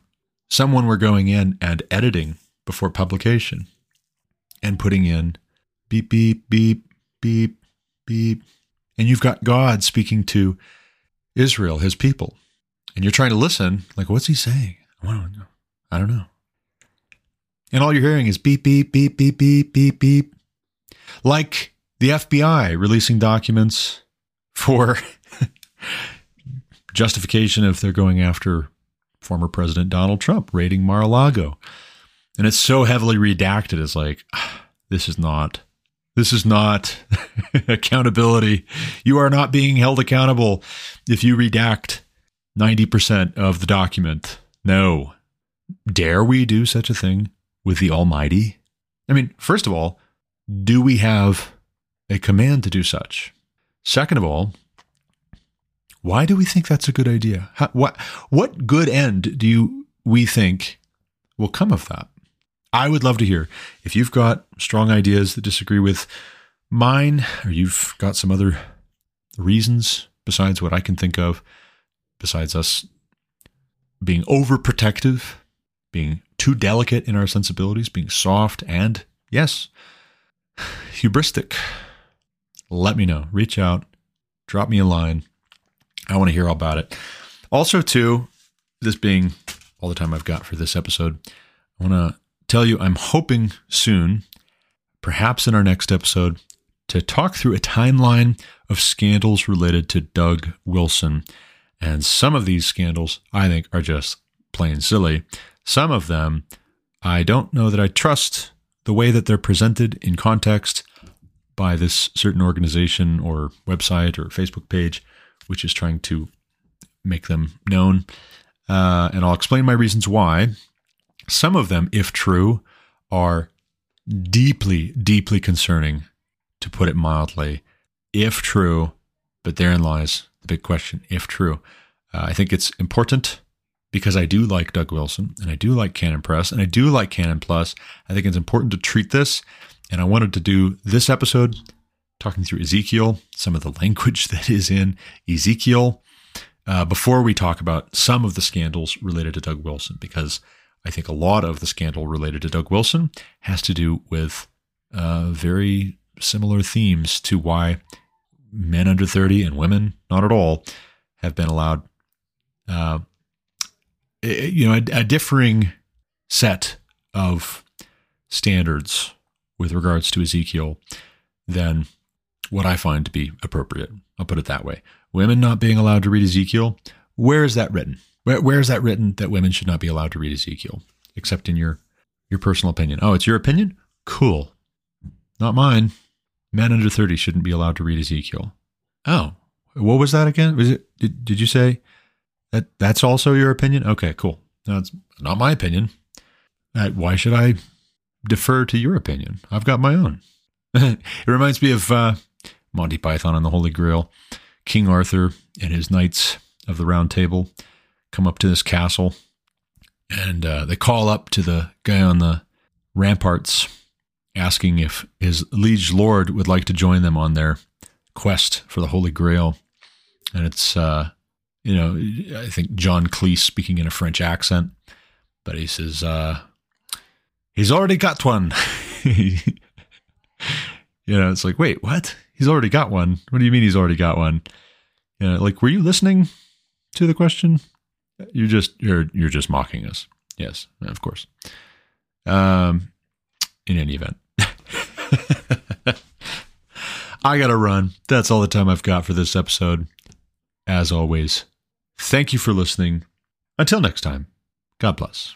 someone were going in and editing before publication and putting in beep, beep, beep, beep, beep. And you've got God speaking to Israel, his people. And you're trying to listen, like, what's he saying? I don't know. And all you're hearing is beep, beep, beep, beep, beep, beep, beep. Like the FBI releasing documents for justification if they're going after former President Donald Trump, raiding Mar a Lago. And it's so heavily redacted. It's like, this is not this is not accountability. You are not being held accountable if you redact 90% of the document. No. Dare we do such a thing with the Almighty? I mean, first of all, do we have a command to do such? Second of all, why do we think that's a good idea? How, what what good end do you we think will come of that? I would love to hear if you've got strong ideas that disagree with mine, or you've got some other reasons besides what I can think of, besides us being overprotective, being too delicate in our sensibilities, being soft, and yes, hubristic. Let me know. Reach out, drop me a line. I want to hear all about it. Also, too, this being all the time I've got for this episode, I want to tell you I'm hoping soon, perhaps in our next episode, to talk through a timeline of scandals related to Doug Wilson. And some of these scandals I think are just plain silly. Some of them I don't know that I trust the way that they're presented in context by this certain organization or website or Facebook page, which is trying to make them known. Uh, and I'll explain my reasons why. Some of them, if true, are deeply, deeply concerning, to put it mildly. If true, but therein lies the big question if true. Uh, I think it's important because I do like Doug Wilson and I do like Canon Press and I do like Canon Plus. I think it's important to treat this. And I wanted to do this episode talking through Ezekiel, some of the language that is in Ezekiel, uh, before we talk about some of the scandals related to Doug Wilson, because I think a lot of the scandal related to Doug Wilson has to do with uh, very similar themes to why men under 30 and women, not at all, have been allowed, uh, you know, a, a differing set of standards with regards to Ezekiel than what I find to be appropriate. I'll put it that way. Women not being allowed to read Ezekiel, where is that written? Where, where is that written that women should not be allowed to read Ezekiel, except in your your personal opinion? Oh, it's your opinion? Cool. Not mine. Men under 30 shouldn't be allowed to read Ezekiel. Oh, what was that again? Was it did, did you say that that's also your opinion? Okay, cool. No, not my opinion. Uh, why should I defer to your opinion? I've got my own. it reminds me of uh, Monty Python and the Holy Grail. King Arthur and his knights of the Round Table come up to this castle and uh, they call up to the guy on the ramparts asking if his liege lord would like to join them on their quest for the Holy Grail. And it's, uh, you know, I think John Cleese speaking in a French accent, but he says, uh, he's already got one. you know, it's like, wait, what? He's already got one. What do you mean he's already got one? You know, like, were you listening to the question? You're just you're you're just mocking us. Yes, of course. Um, in any event, I gotta run. That's all the time I've got for this episode. As always, thank you for listening. Until next time, God bless.